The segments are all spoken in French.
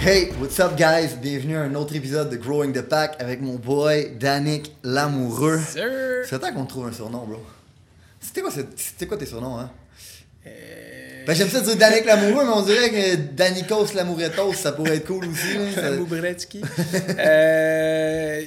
Hey, what's up guys? Bienvenue à un autre épisode de Growing the Pack avec mon boy Danick l'amoureux. Sir. C'est temps qu'on trouve un surnom, bro. C'était quoi, c'était quoi tes surnoms, hein? Euh, Ben, j'aime ça dire Danick l'amoureux, mais on dirait que Danikos l'amouretos, ça pourrait être cool aussi. là. Ça- Bretsky. euh...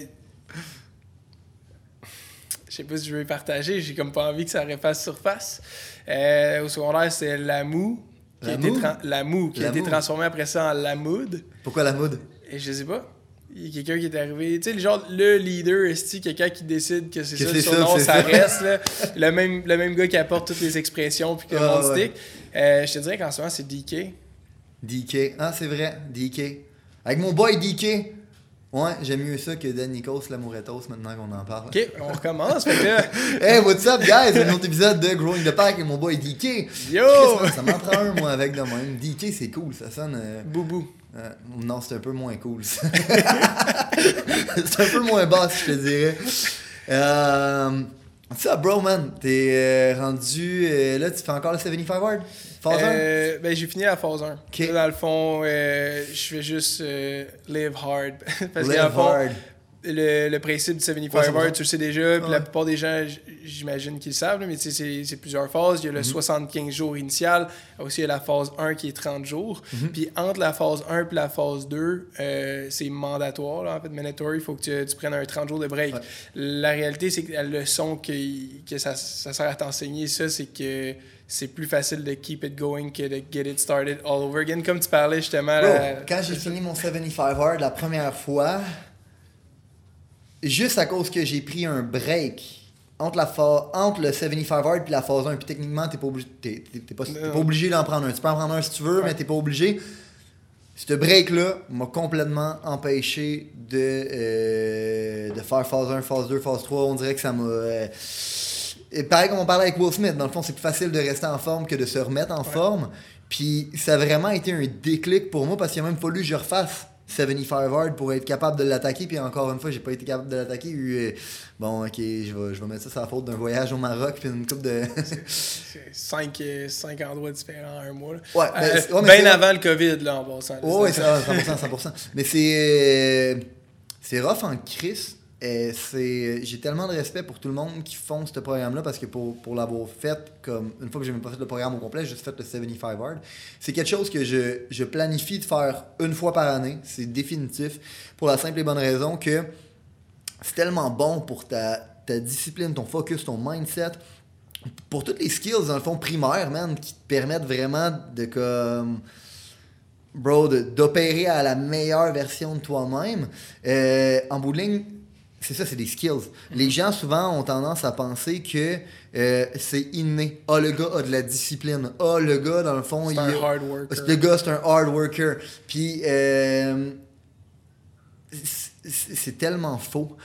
Je sais pas si je veux partager, j'ai comme pas envie que ça refasse surface. Euh, au secondaire, c'est Lamou. Qui a été tra- Lamou, qui a été Lamou. transformé après ça en Lamoud. Pourquoi la mode? Et je sais pas. Il y a quelqu'un qui est arrivé. Tu sais, le genre, le leader, est quelqu'un qui décide que c'est ça, le ça, c'est ça, reste. Là? Le, même, le même gars qui apporte toutes les expressions puis que le Ah, monde ouais. stick. Euh, je te dirais qu'en ce moment, c'est DK. DK. Ah, c'est vrai, DK. Avec mon boy DK. Ouais, j'aime mieux ça que Danikos l'amouretos maintenant qu'on en parle. Ok, on recommence. fait que là, Hey, what's up, guys? Un autre épisode de Growing the Pack et mon boy DK. Yo! Chris, ça m'en prend un, moi, avec de même. DK, c'est cool, ça sonne. euh, boubou. euh, non, c'est un peu moins cool, c'est un peu moins basse, je te dirais. Euh, ça, bro, man, t'es euh, rendu. euh, là, tu fais encore le 75 Hard? Phase un? Euh, ben, j'ai fini la phase 1. Ok. Là, dans le fond, euh, je fais juste euh, live hard. Parce que Live dans le fond, hard. le, le principe du 75 Ouais, tu le sais déjà, puis Ouais. la plupart des gens, j'imagine qu'ils le savent, mais tu sais, c'est plusieurs phases. Il y a le 75 jours initial, aussi il y a la phase 1 qui est 30 jours. Mhm. Puis entre la phase 1 et la phase 2, euh, c'est mandatoire, là, en fait, mandatory, il faut que tu, tu prennes un 30 jours de break. Ouais. La réalité, c'est que la leçon que, que ça, ça sert à t'enseigner, ça, c'est que c'est plus facile de keep it going que de get it started all over again. Comme tu parlais justement. Bro, la- quand j'ai fini mon 75 Hard la première fois, juste à cause que j'ai pris un break entre, la entre le 75 Hard et la phase 1, puis techniquement, t'es pas obligé, t'es, pas, t'es pas Non. obligé d'en prendre un. Tu peux en prendre un si tu veux, mais t'es pas obligé. Ce break-là m'a complètement empêché de, euh, de faire phase 1, phase 2, phase 3. On dirait que ça m'a. euh, et pareil comme on parlait avec Will Smith, dans le fond, c'est plus facile de rester en forme que de se remettre en forme. Puis ça a vraiment été un déclic pour moi parce qu'il a même fallu que je refasse 75 Hard pour être capable de l'attaquer. Puis encore une fois, j'ai pas été capable de l'attaquer. Euh, Bon, ok, je vais, je vais mettre ça sur la faute d'un voyage au Maroc puis une coupe de. cinq, euh, cinq endroits différents en un mois. là. Ouais, Euh, ben, c'est- ouais, mais bien avant le COVID, là, en passant. oui, C'est- ça, 100%, 100%. Mais c'est. euh, C'est rough en crise. J'ai tellement de respect pour tout le monde qui font ce programme-là parce que pour, pour l'avoir fait, comme une fois que j'ai même pas fait le programme au complet, j'ai juste fait le 75 Hard. C'est quelque chose que je, je planifie de faire une fois par année. C'est définitif. Pour la simple et bonne raison que c'est tellement bon pour ta, ta discipline, ton focus, ton mindset. Pour toutes les skills, dans le fond, primaires, man, qui te permettent vraiment de comme bro, d'opérer à la meilleure version de toi-même. Euh, en bout de ligne, c'est ça, c'est des skills. Les gens, souvent, ont tendance à penser que euh, c'est inné. Ah, le gars a de la discipline. Ah, le gars, dans le fond, C'est il un a- hard worker. le gars, c'est un hard worker. Puis, euh, c'est tellement faux.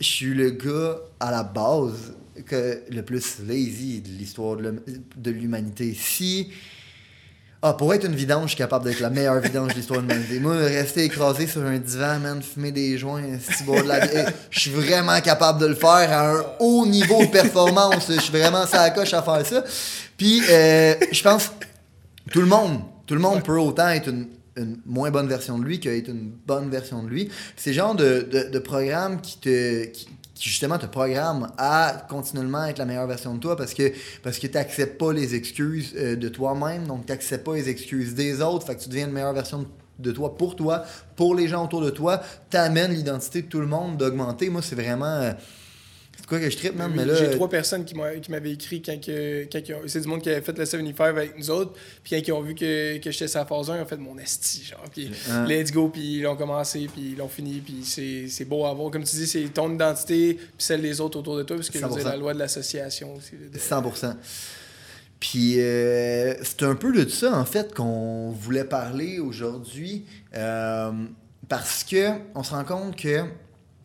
Je suis le gars, à la base, que le plus lazy de l'histoire de l'humanité. Si. Ah, pour être une vidange, je suis capable d'être la meilleure vidange de l'histoire de l'humanité. Moi, rester écrasé sur un divan, man, fumer des joints, boire de la bière, je suis vraiment capable de le faire à un haut niveau de performance. Je suis vraiment ça à coche à faire ça. Puis, euh, je pense tout le monde, tout le monde peut autant être une, une moins bonne version de lui qu'être une bonne version de lui. C'est le genre de, de, de programme qui te qui, qui, justement te programme à continuellement être la meilleure version de toi parce que parce que tu n'acceptes pas les excuses euh, de toi-même, donc tu n'acceptes pas les excuses des autres, fait que tu deviens une meilleure version de toi pour toi, pour les gens autour de toi, t'amènes l'identité de tout le monde d'augmenter. Moi, c'est vraiment euh, c'est quoi que je tripe, man, Oui, mais là J'ai trois personnes qui m'a- qui m'avaient écrit quand, que, quand c'est du monde qui avait fait le 75 avec nous autres. Puis quand ils ont vu que, que j'étais sa phase 1, ils ont fait mon esti. Genre, puis Hein? let's go. Puis ils l'ont commencé. Puis ils l'ont fini. Puis c'est c'est beau à voir. Comme tu dis, c'est ton identité. Puis celle des autres autour de toi. Parce que 100%. la loi de l'association aussi. de- 100%. Puis euh, c'est un peu de ça, en fait, qu'on voulait parler aujourd'hui. euh, parce que on se rend compte que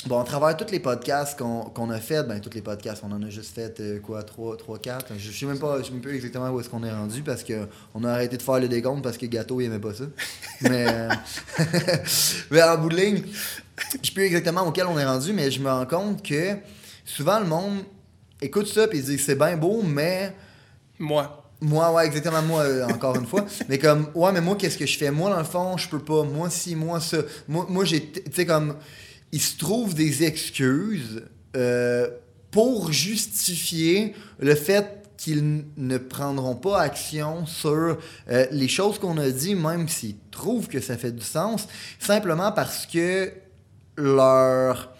Bon, à travers tous les podcasts qu'on a fait, ben tous les podcasts, on en a juste fait euh, quoi, 3, 3 4. Je sais même pas, je sais même plus exactement où est-ce qu'on est rendu parce que on a arrêté de faire le décompte parce que Gâteau il aimait pas ça. mais, euh, mais en bout de ligne, je sais plus exactement auquel on est rendu, mais je me rends compte que souvent le monde écoute ça et dit c'est bien beau, mais Moi. moi, ouais, exactement, moi, euh, encore une fois. Mais comme, ouais, mais moi, qu'est-ce que je fais? Moi, dans le fond, je peux pas. Moi, si, moi, ça. Moi, moi j'ai. Tu sais, comme. Il se trouve des excuses euh, pour justifier le fait qu'ils ne prendront pas action sur euh, les choses qu'on a dit, même s'ils trouvent que ça fait du sens, simplement parce que leur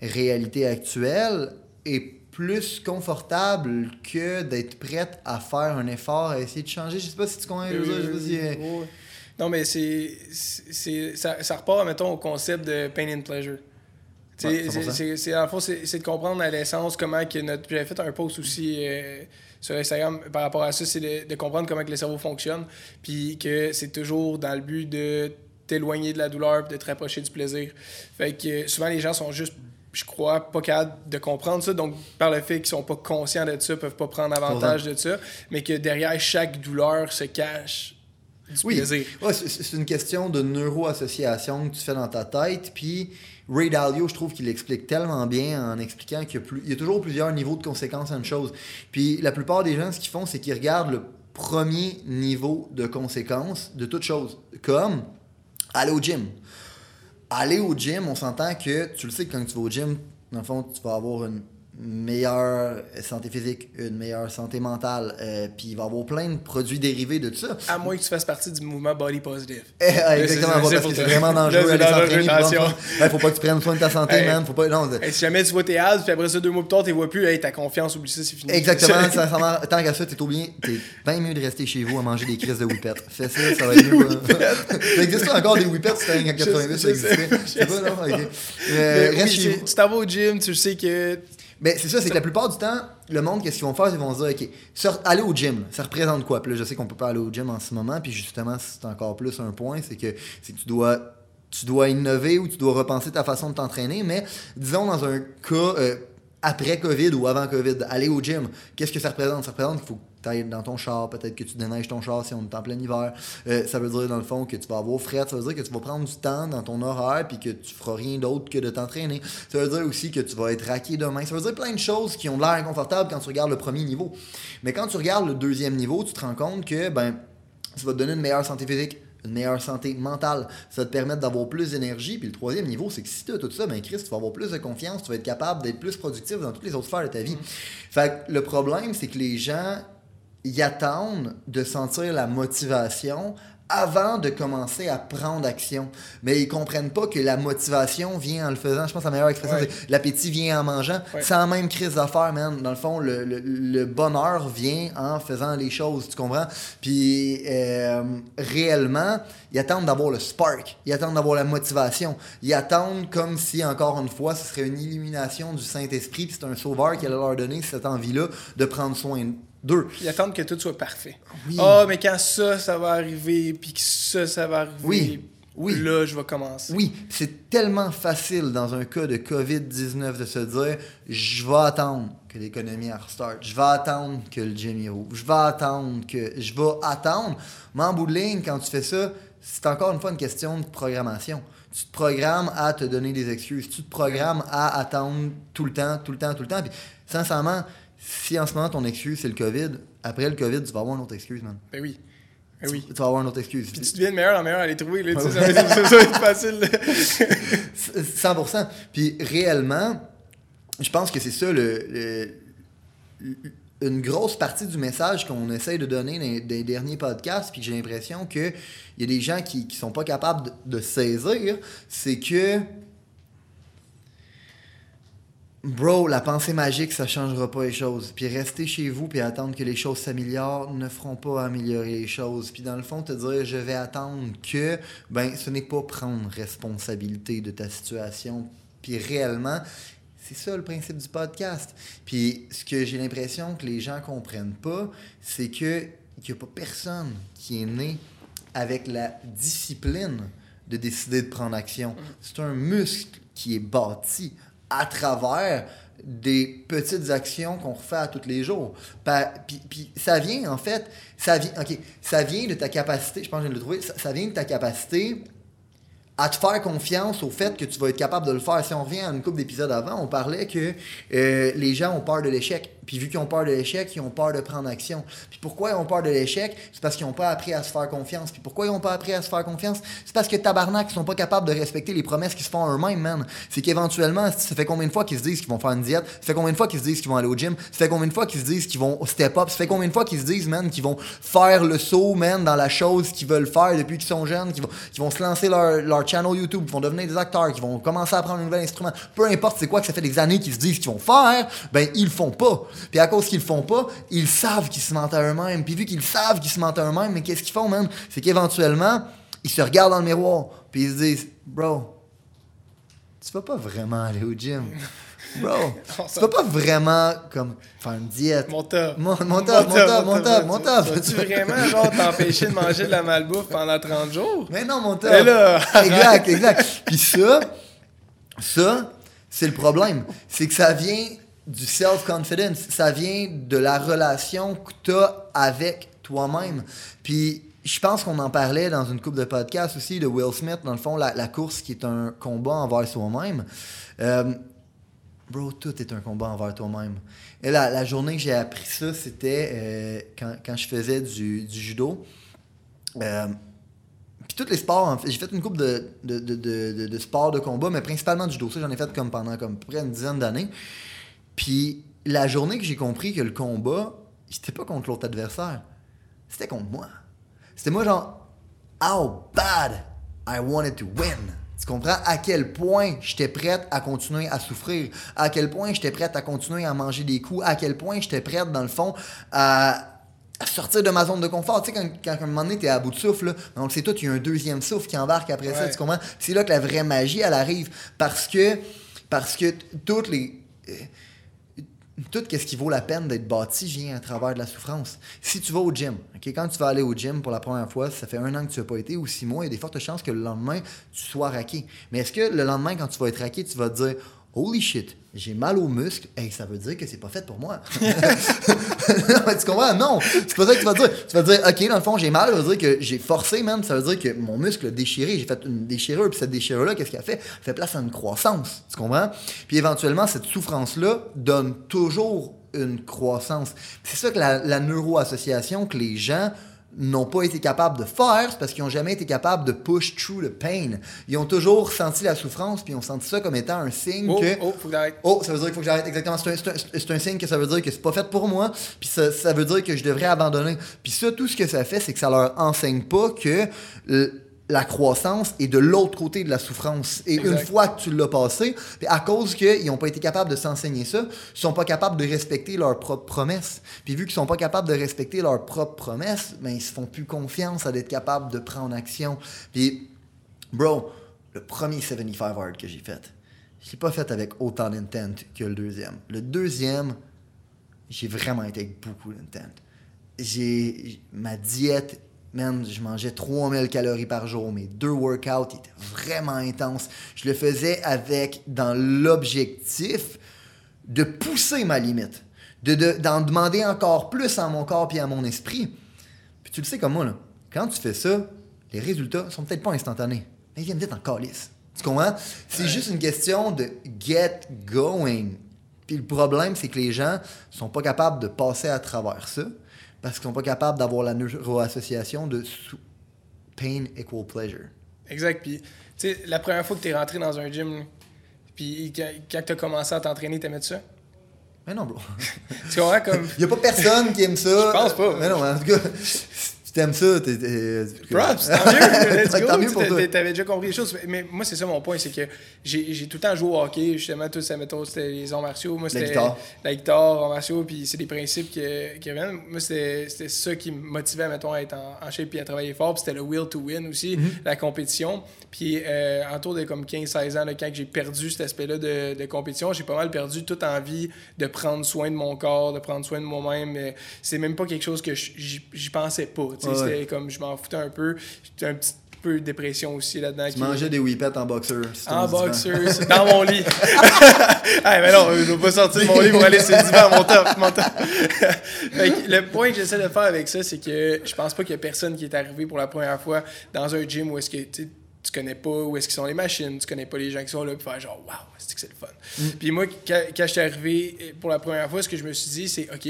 réalité actuelle est plus confortable que d'être prête à faire un effort, à essayer de changer. Je sais pas si tu je veux dire, je sais pas si, Ouais. Non, mais c'est, c'est, ça, ça repart, mettons, au concept de pain and pleasure. Ouais, 100%. c'est, c'est, c'est- en fond, c'est, c'est de comprendre à l'essence comment que notre. J'avais fait un post aussi euh, sur Instagram par rapport à ça, c'est de, de comprendre comment que le cerveau fonctionne, puis que c'est toujours dans le but de t'éloigner de la douleur puis de te rapprocher du plaisir. Fait que souvent, les gens sont juste, je crois, pas capables de comprendre ça, donc par le fait qu'ils sont pas conscients de ça, peuvent pas prendre avantage de ça, mais que derrière chaque douleur se cache du Oui, plaisir. Ouais, c'est- une question de neuroassociation que tu fais dans ta tête. Puis Ray Dalio, je trouve qu'il explique tellement bien en expliquant qu'il y, plus- y a toujours plusieurs niveaux de conséquences à une chose. Puis la plupart des gens, ce qu'ils font, c'est qu'ils regardent le premier niveau de conséquences de toute chose. Comme aller au gym. Aller au gym, on s'entend que tu le sais que quand tu vas au gym, dans le fond, tu vas avoir une meilleure santé physique, une meilleure santé mentale, euh, puis il va y avoir plein de produits dérivés de tout ça. À moins que tu fasses partie du mouvement body positive. Eh, exactement, parce que c'est vraiment dangereux d'aller s'entraîner. Ouais, faut pas que tu prennes soin de ta santé, Hey. man. Faut pas. Non, Hey, si jamais tu vois tes abs, puis après ça, deux mois plus tard, tu vois plus, hey, ta confiance, oublie ça, c'est fini. Exactement, sincèrement, tant qu'à ça, t'es bien, t'es bien mieux de rester chez vous à manger des crises de whippets. Fais ça, ça va être mieux. ça existe encore des whippets, c'était en 88, ça existait. je sais pas, non? Ok. Euh, reste chez vous. tu t'en vas au gym, tu sais que. Mais c'est ça, c'est que la plupart du temps, le monde, qu'est-ce qu'ils vont faire? Ils vont se dire, OK, aller au gym, ça représente quoi? Puis là, je sais qu'on peut pas aller au gym en ce moment, puis justement, c'est encore plus un point, c'est que, que tu dois, tu dois innover ou tu dois repenser ta façon de t'entraîner, mais disons dans un cas euh, après COVID ou avant COVID, aller au gym, qu'est-ce que ça représente? Ça représente qu'il faut dans ton char, peut-être que tu déneiges ton char si on est en plein hiver. Euh, ça veut dire, dans le fond, que tu vas avoir fret, ça veut dire que tu vas prendre du temps dans ton horaire, puis que tu feras rien d'autre que de t'entraîner. Ça veut dire aussi que tu vas être raqué demain. Ça veut dire plein de choses qui ont l'air inconfortables quand tu regardes le premier niveau. Mais quand tu regardes le deuxième niveau, tu te rends compte que, ben, ça va te donner une meilleure santé physique, une meilleure santé mentale. Ça va te permettre d'avoir plus d'énergie. Puis le troisième niveau, c'est que si tu as tout ça, ben Chris, tu vas avoir plus de confiance, tu vas être capable d'être plus productif dans toutes les autres sphères de ta vie. Fait que le problème, c'est que les gens y attendent de sentir la motivation avant de commencer à prendre action. Mais ils comprennent pas que la motivation vient en le faisant. Je pense que la meilleure expression, Ouais. c'est l'appétit vient en mangeant. Ouais. C'est la même crise d'affaires, man. Dans le fond, le, le- le bonheur vient en faisant les choses, tu comprends? Puis, euh, réellement, ils attendent d'avoir le spark. Ils attendent d'avoir la motivation. Ils attendent comme si, encore une fois, ce serait une illumination du Saint-Esprit, puis c'est un sauveur qui allait leur donner cette envie-là de prendre soin d'eux. Ils attendent que tout soit parfait. Oui. Ah, mais quand ça, ça va arriver, puis que ça, ça va arriver, Oui. Oui. là, je vais commencer. Oui, c'est tellement facile dans un cas de COVID-19 de se dire je vais attendre que l'économie restart, je vais attendre que le gym y je vais attendre que. Je vais attendre. Mais en bout de ligne, quand tu fais ça, c'est encore une fois une question de programmation. Tu te programmes à te donner des excuses. Tu te programmes à attendre tout le temps, tout le temps, tout le temps. Puis, sincèrement, si en ce moment ton excuse c'est le COVID, après le COVID, tu vas avoir une autre excuse, man. Ben oui. Ben oui. Tu vas avoir une autre excuse. Puis tu deviens de meilleur en meilleur à les trouver, là, tu sais, ça, va être, ça va être facile. là. 100%. Puis réellement, je pense que c'est ça le, le- une grosse partie du message qu'on essaye de donner dans les, dans les derniers podcasts, puis que j'ai l'impression qu'il y a des gens qui ne sont pas capables de, de saisir, c'est que Bro, la pensée magique, ça changera pas les choses. Puis rester chez vous puis attendre que les choses s'améliorent ne feront pas améliorer les choses. Puis dans le fond, te dire je vais attendre que, ben ce n'est pas prendre responsabilité de ta situation. Puis réellement, c'est ça le principe du podcast. Puis ce que j'ai l'impression que les gens comprennent pas, c'est que qu'il n'y a pas personne qui est né avec la discipline de décider de prendre action. C'est un muscle qui est bâti à travers des petites actions qu'on refait à tous les jours. Puis, ça vient, en fait, ça vient, de ta capacité, je pense que je viens de le trouver, ça, ça vient de ta capacité à te faire confiance au fait que tu vas être capable de le faire. Si on revient à une couple d'épisodes avant, on parlait que euh, les gens ont peur de l'échec. Puis vu qu'ils ont peur de l'échec, ils ont peur de prendre action. Puis pourquoi ils ont peur de l'échec? C'est parce qu'ils n'ont pas appris à se faire confiance. Puis pourquoi ils n'ont pas appris à se faire confiance? C'est parce que tabarnak, ils sont pas capables de respecter les promesses qu'ils se font eux-mêmes, man. C'est qu'éventuellement, ça fait combien de fois qu'ils se disent qu'ils vont faire une diète? Ça fait combien de fois qu'ils se disent qu'ils vont aller au gym? Ça fait combien de fois qu'ils se disent qu'ils vont step up? Ça fait combien de fois qu'ils se disent, man, qu'ils vont faire le saut, man, dans la chose qu'ils veulent faire depuis qu'ils sont jeunes, qu'ils vont, qu'ils vont se lancer leur, leur channel YouTube, qu'ils vont devenir des acteurs, qu'ils vont commencer à apprendre un nouvel instrument. Peu importe c'est quoi que ça fait des années qu'ils se disent qu'ils vont faire, ben ils le font pas. Puis à cause qu'ils le font pas, ils savent qu'ils se mentent à eux-mêmes. Puis vu qu'ils savent qu'ils se mentent à eux-mêmes, mais qu'est-ce qu'ils font, man? C'est qu'éventuellement, ils se regardent dans le miroir, puis ils se disent, bro, tu vas pas vraiment aller au gym. Bro, tu vas pas vraiment comme faire une diète. Mon top. Mon, top, mon top, mon top, mon top. Vas-tu vraiment, genre, t'empêcher de manger de la malbouffe pendant 30 jours? Mais non, mon top. Mais là, exact, exact. Puis ça, ça, c'est le problème. C'est que ça vient du self-confidence. Ça vient de la relation que tu as avec toi-même. Puis je pense qu'on en parlait dans une couple de podcasts aussi de Will Smith, dans le fond, la, course qui est un combat envers soi-même. Euh, bro, tout est un combat envers toi-même. Et la, la journée que j'ai appris ça, c'était euh, quand, je faisais du, judo. Euh, puis tous les sports, j'ai fait une couple de, de, de, de, de- de sports de combat, mais principalement du judo. Ça, j'en ai fait comme pendant comme près une dizaine d'années. Puis la journée que j'ai compris que le combat, c'était pas contre l'autre adversaire, c'était contre moi. C'était moi genre, how bad I wanted to win. Tu comprends? À quel point j'étais prête à continuer à souffrir, à quel point j'étais prête à continuer à manger des coups, à quel point j'étais prête, dans le fond, à, sortir de ma zone de confort? Tu sais, quand, quand à un moment donné, t'es à bout de souffle, là, on le sait tout, il y a un deuxième souffle qui embarque après ça, tu comprends? C'est là que la vraie magie, elle arrive. Parce que, parce que toutes les. euh, tout ce qui vaut la peine d'être bâti vient à travers de la souffrance. Si tu vas au gym, quand tu vas aller au gym pour la première fois, ça fait un an que tu n'as pas été ou six mois, il y a des fortes chances que le lendemain, tu sois raqué. Mais est-ce que le lendemain, quand tu vas être raqué, tu vas te dire Holy shit, j'ai mal aux muscles, et ça veut dire que c'est pas fait pour moi. non, tu comprends? Non, c'est pas ça que tu vas dire. Tu vas dire, OK, dans le fond, j'ai mal, ça veut dire que j'ai forcé, man. Ça veut dire que mon muscle a déchiré. J'ai fait une déchirure, puis cette déchirure-là, qu'est-ce qu'elle a fait? Elle fait place à une croissance. Tu comprends? Puis éventuellement, cette souffrance-là donne toujours une croissance. C'est ça que la, la neuroassociation, que les gens n'ont pas été capables de faire, c'est parce qu'ils n'ont jamais été capables de push through the pain. Ils ont toujours senti la souffrance, puis ils ont senti ça comme étant un signe Oh, que... oh, faut que. Oh, ça veut dire qu'il faut que j'arrête. Exactement. C'est un, c'est un- un signe que ça veut dire que c'est pas fait pour moi. Puis ça, ça veut dire que je devrais abandonner. Puis ça, tout ce que ça fait, c'est que ça leur enseigne pas que la croissance est de l'autre côté de la souffrance. Et Exact. une fois que tu l'as passé, à cause qu'ils n'ont pas été capables de s'enseigner ça, ils sont pas capables de respecter leurs propres promesses. Puis vu qu'ils sont pas capables de respecter leurs propres promesses, ben ils se font plus confiance à d'être capables de prendre action. Puis Bro, le premier 75 hard que j'ai fait, je l'ai pas fait avec autant d'intent que le deuxième. Le deuxième, j'ai vraiment été avec beaucoup d'intent. J'ai ma diète, man, je mangeais 3000 calories par jour. Mes deux workouts étaient vraiment intenses. Je le faisais avec dans l'objectif de pousser ma limite, de de- d'en demander encore plus à mon corps et à mon esprit. Puis tu le sais comme moi, là, quand tu fais ça, les résultats sont peut-être pas instantanés, mais ils viennent vite en calice. Tu comprends? C'est juste une question de get going. Puis le problème, c'est que les gens sont pas capables de passer à travers ça parce qu'ils sont pas capables d'avoir la neuroassociation de pain equal pleasure. Exact. Puis, tu sais, la première fois que tu es rentré dans un gym, puis quand, tu as commencé à t'entraîner, t'aimais ça? Mais non, bro. Tu comprends comme. Il y a pas personne qui aime ça. Je pense pas. Mais non, en tout cas, si t'aimes ça, t'es. Props, tant mieux, let's go. Tant mieux Tu pour t'a- toi. T'avais déjà compris les choses. Mais moi, c'est ça mon point, c'est que j'ai tout le temps joué au hockey. Justement, tout ça, mettons, c'était les arts martiaux. Moi, c'était guitare. la guitare, arts martiaux, puis c'est des principes qui, qui reviennent. Moi, c'était ça qui me motivait, mettons, à être en, en shape puis à travailler fort. Puis c'était le will to win aussi, Mm-hmm. la compétition. Puis euh, en tour de comme 15-16 ans, là, quand j'ai perdu cet aspect-là de, de compétition, j'ai pas mal perdu toute envie de prendre soin de mon corps, de prendre soin de moi-même. C'est même pas quelque chose que j'y pensais pas. Ouais. C'était comme je m'en foutais un peu. J'étais un petit peu de dépression aussi là-dedans. Tu mangeais des whippets en ton En c'est dans mon lit. ah, mais non, je ne vais pas sortir de mon lit pour aller sur le divan, mon top, mon top. Le point que j'essaie de faire avec ça, c'est que je pense pas qu'il y a personne qui est arrivé pour la première fois dans un gym où est-ce que tu connais pas où est-ce qu'ils sont les machines, tu connais pas les gens qui sont là, puis faire genre, waouh, c'est que c'est le fun. Puis moi, quand, quand je suis arrivé pour la première fois, ce que je me suis dit, c'est, OK,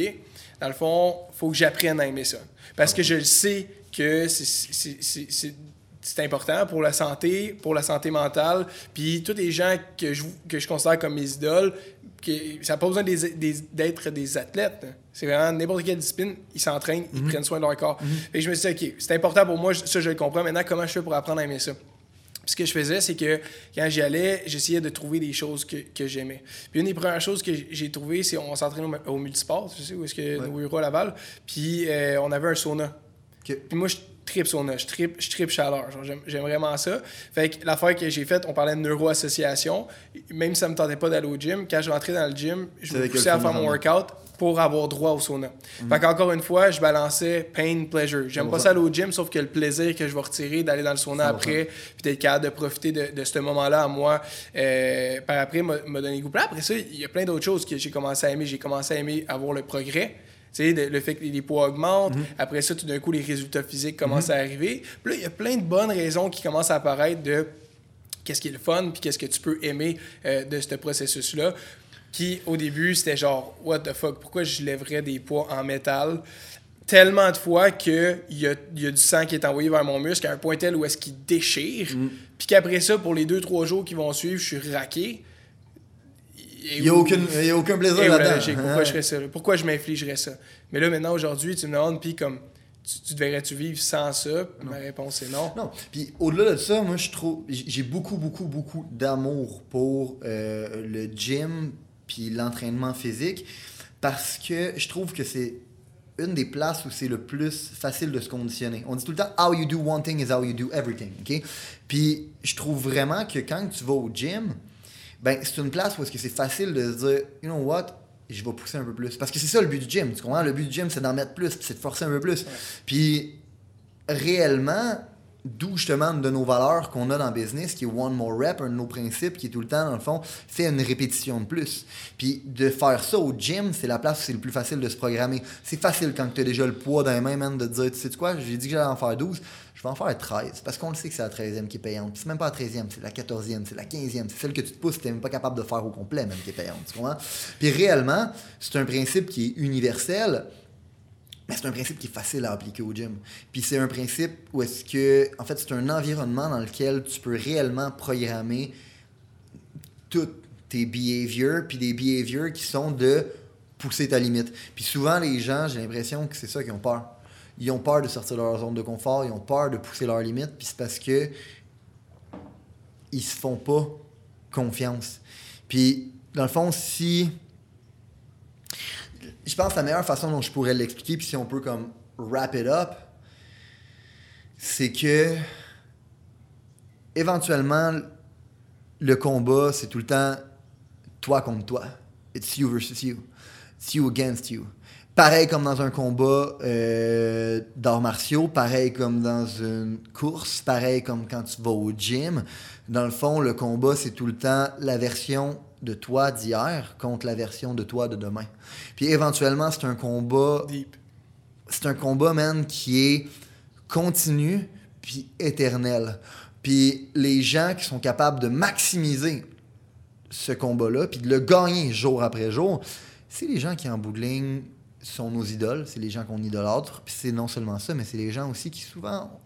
dans le fond, faut que j'apprenne à aimer ça. Parce que je le sais que c'est- important pour la santé, pour la santé mentale. Puis tous les gens que je, que je considère comme mes idoles, que, ça n'a pas besoin d'être des athlètes. hein. C'est vraiment n'importe quelle discipline, ils s'entraînent, ils prennent soin de leur corps. Fait que je me suis dit, OK, c'est important pour moi, ça je le comprends. Maintenant, comment je fais pour apprendre à aimer ça? Puis ce que je faisais, c'est que quand j'y allais, j'essayais de trouver des choses que, que j'aimais. Puis une des premières choses que j'ai trouvées, c'est on s'entraînait au, au multisport, tu sais, où est-ce que nos bureaux à Laval. Puis euh, on avait un sauna. Puis moi, je tripe sauna, je tripe, je tripe chaleur. J'aime, vraiment ça. Fait que l'affaire que j'ai faite, on parlait de neuroassociation. Même si ça me tentait pas d'aller au gym, quand je rentrais dans le gym, je me poussais à faire mon workout pour avoir droit au sauna. Fait qu'encore une fois, je balançais pain, pleasure. J'aime pas 100%. ça aller au gym, sauf que le plaisir que je vais retirer d'aller dans le sauna 100%. après, puis d'être capable de profiter de, de ce moment-là à moi, euh, par après, m'a m'a donné goût. Après ça, il y a plein d'autres choses que j'ai commencé à aimer. J'ai commencé à aimer avoir le progrès. Tu sais, le fait que les poids augmentent. Mhm. Après ça, tout d'un coup, les résultats physiques commencent à arriver. Puis là, il y a plein de bonnes raisons qui commencent à apparaître de qu'est-ce qui est le fun, puis qu'est-ce que tu peux aimer euh, de ce processus-là. Qui, au début, c'était genre, what the fuck, pourquoi je lèverais des poids en métal? Tellement de fois qu'il y a, il y a du sang qui est envoyé vers mon muscle à un point tel où est-ce qu'il déchire, puis qu'après ça, pour les deux, trois jours qui vont suivre, je suis raqué. Il n'y a, il a aucun plaisir là-dedans. pourquoi je ça? Pourquoi je m'infligerais ça? Mais là, maintenant, aujourd'hui, tu me demandes, puis comme, tu, tu devrais-tu vivre sans ça? Ma réponse est non. Non. Puis au-delà de ça, moi, je trouve. J'ai beaucoup, beaucoup, beaucoup d'amour pour euh, le gym puis l'entraînement physique parce que je trouve que c'est une des places où c'est le plus facile de se conditionner. On dit tout le temps how you do one thing is how you do everything. OK? Puis je trouve vraiment que quand tu vas au gym, ben c'est une place où est-ce que c'est facile de se dire, you know what, je vais pousser un peu plus. Parce que c'est ça le but du gym, tu comprends? Le but du gym, c'est d'en mettre plus, c'est de forcer un peu plus. Puis réellement, d'où justement une de nos valeurs qu'on a dans le business, qui est One More Rep, un de nos principes qui est tout le temps, dans le fond, fait une répétition de plus. Puis de faire ça au gym, c'est la place où c'est le plus facile de se programmer. C'est facile quand tu as déjà le poids dans les mains, man, de dire, tu sais quoi, j'ai dit que j'allais en faire 12, je vais en faire 13. Parce qu'on le sait que c'est la 13e qui est payante. C'est même pas la 13e, c'est la 14e, c'est la 15e. C'est celle que tu te pousses, tu même pas capable de faire au complet, même, qui est payante. Tu comprends? Puis réellement, c'est un principe qui est universel. C'est un principe qui est facile à appliquer au gym. Puis c'est un principe où est-ce que, en fait, c'est un environnement dans lequel tu peux réellement programmer tous tes behaviors, puis des behaviors qui sont de pousser ta limite. Puis souvent, les gens, j'ai l'impression que c'est ça qu'ils ont peur. Ils ont peur de sortir de leur zone de confort, ils ont peur de pousser leurs limites, puis c'est parce que ils se font pas confiance. Puis, dans le fond, si je pense que la meilleure façon dont je pourrais l'expliquer, puis si on peut comme wrap it up, c'est que éventuellement, le combat, c'est tout le temps toi contre toi. It's you versus you. It's you against you. Pareil comme dans un combat euh, d'arts martiaux, pareil comme dans une course, pareil comme quand tu vas au gym. Dans le fond, le combat, c'est tout le temps la version de toi d'hier contre la version de toi de demain. Puis éventuellement, c'est un combat c'est un combat, man, qui est continu puis éternel. Puis les gens qui sont capables de maximiser ce combat-là puis de le gagner jour après jour, c'est les gens qui, en bout de ligne, sont nos idoles. C'est les gens qu'on idolâtre. Puis c'est non seulement ça, mais c'est les gens aussi qui souvent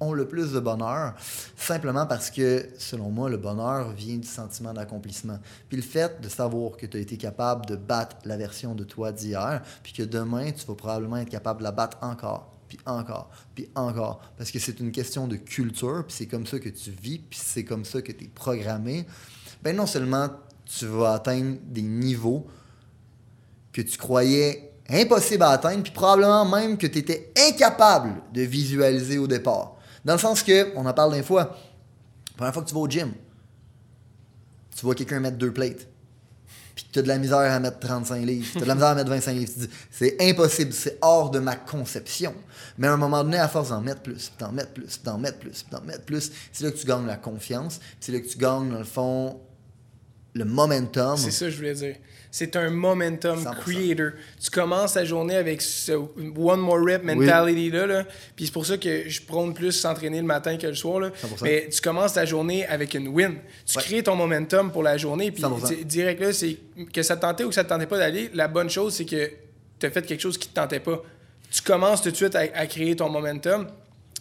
ont le plus de bonheur, simplement parce que, selon moi, le bonheur vient du sentiment d'accomplissement. Puis le fait de savoir que tu as été capable de battre la version de toi d'hier, puis que demain, tu vas probablement être capable de la battre encore, puis encore, puis encore, parce que c'est une question de culture, puis c'est comme ça que tu vis, puis c'est comme ça que tu es programmé, ben non seulement tu vas atteindre des niveaux que tu croyais impossible à atteindre, puis probablement même que tu étais incapable de visualiser au départ. Dans le sens que, on en parle d'un fois, la première fois que tu vas au gym, tu vois quelqu'un mettre deux plates, puis tu as de la misère à mettre 35 livres, tu as de la misère à mettre 25 livres. Tu dis, c'est impossible, c'est hors de ma conception. Mais à un moment donné, à force d'en mettre plus, d'en mettre plus, d'en mettre plus, d'en mettre plus, c'est là que tu gagnes la confiance, c'est là que tu gagnes, dans le fond, le momentum. C'est ça que je voulais dire. C'est un momentum 100%. creator. Tu commences ta journée avec ce one more rep mentality-là. Là, Puis c'est pour ça que je prône plus s'entraîner le matin que le soir. Là. 100%. Mais tu commences ta journée avec une win. Tu Ouais. crées ton momentum pour la journée. Puis 100%. tu sais, direct là, c'est que ça te tentait ou que ça te tentait pas d'aller. La bonne chose, c'est que tu as fait quelque chose qui te tentait pas. Tu commences tout de suite à, à créer ton momentum.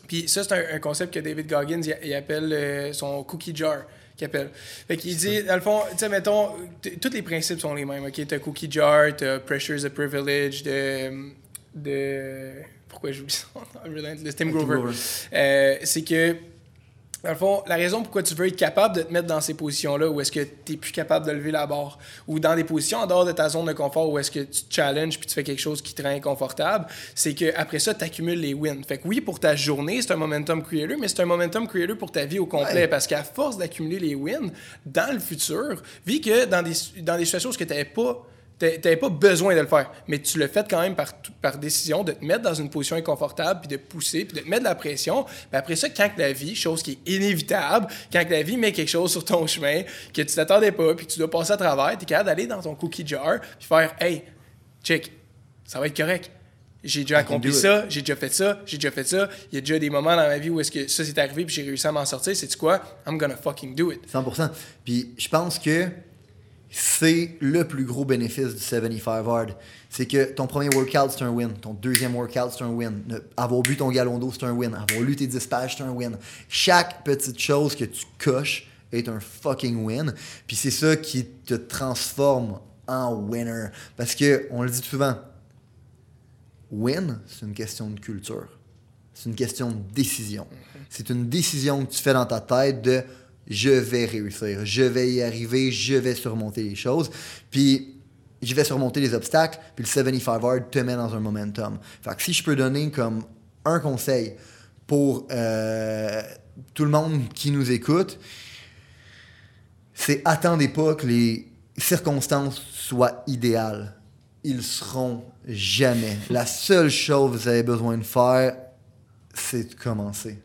Puis ça, c'est un, un concept que David Goggins, il, il appelle euh, son cookie jar. Qu'il appelle. Fait qu'il dit, dans le fond, tu sais, mettons, tous les principes sont les mêmes, OK? T'as cookie jar, t'as pressure's a privilege, de... de pourquoi j'oublie ça? Relentless, Tim Grover. Grover. Euh, c'est que, dans le fond, la raison pourquoi tu veux être capable de te mettre dans ces positions-là où est-ce que tu n'es plus capable de lever la barre, ou dans des positions en dehors de ta zone de confort où est-ce que tu te challenges puis tu fais quelque chose qui te rend inconfortable, c'est qu'après ça, tu accumules les wins. Fait que oui, pour ta journée, c'est un momentum creator, mais c'est un momentum creator pour ta vie au complet Ouais. parce qu'à force d'accumuler les wins, dans le futur, vu que dans des, dans des situations où tu n'avais pas t'avais pas besoin de le faire, mais tu le fais quand même par, par décision de te mettre dans une position inconfortable, puis de pousser, puis de te mettre de la pression. Puis après ça, quand que la vie, chose qui est inévitable, quand que la vie met quelque chose sur ton chemin que tu t'attendais pas, puis que tu dois passer à travers, tu es capable d'aller dans ton cookie jar, puis faire Hey, check, ça va être correct. J'ai déjà accompli ça, j'ai déjà fait ça, j'ai déjà fait ça. Il y a déjà des moments dans ma vie où est-ce que ça s'est arrivé puis j'ai réussi à m'en sortir. C'est quoi? I'm gonna fucking do it. 100%. Puis je pense que c'est le plus gros bénéfice du 75 Hard. C'est que ton premier workout, c'est un win. Ton deuxième workout, c'est un win. Avoir bu ton galon d'eau, c'est un win. Avoir lu tes 10 pages, c'est un win. Chaque petite chose que tu coches est un fucking win. Puis c'est ça qui te transforme en winner. Parce que, on le dit souvent, win, c'est une question de culture. C'est une question de décision. C'est une décision que tu fais dans ta tête de je vais réussir, je vais y arriver, je vais surmonter les choses. Puis je vais surmonter les obstacles, puis le 75 hard te met dans un momentum. Fait que si je peux donner comme un conseil pour euh, tout le monde qui nous écoute, c'est attendez pas que les circonstances soient idéales. Ils seront jamais. La seule chose que vous avez besoin de faire, c'est de commencer.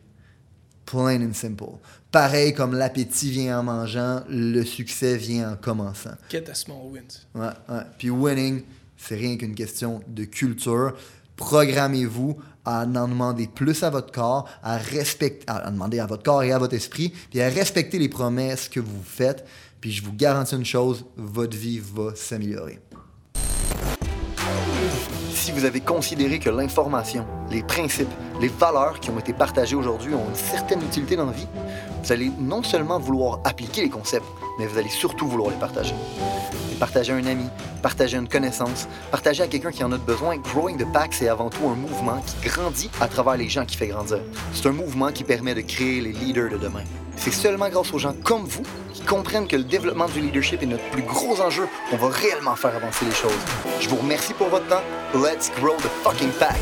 Plain and simple. Pareil comme l'appétit vient en mangeant, le succès vient en commençant. Get a small wins. Ouais, ouais. Puis winning, c'est rien qu'une question de culture. Programmez-vous à en demander plus à votre corps, à respecter, à en demander à votre corps et à votre esprit, puis à respecter les promesses que vous faites. Puis je vous garantis une chose, votre vie va s'améliorer. Si vous avez considéré que l'information, les principes, les valeurs qui ont été partagées aujourd'hui ont une certaine utilité dans la vie, vous allez non seulement vouloir appliquer les concepts, mais vous allez surtout vouloir les partager. Partager à un ami, partager une connaissance, partager à quelqu'un qui en a besoin. Growing the Pack, c'est avant tout un mouvement qui grandit à travers les gens qui fait grandir. C'est un mouvement qui permet de créer les leaders de demain. C'est seulement grâce aux gens comme vous qui comprennent que le développement du leadership est notre plus gros enjeu qu'on va réellement faire avancer les choses. Je vous remercie pour votre temps. Let's grow the fucking pack!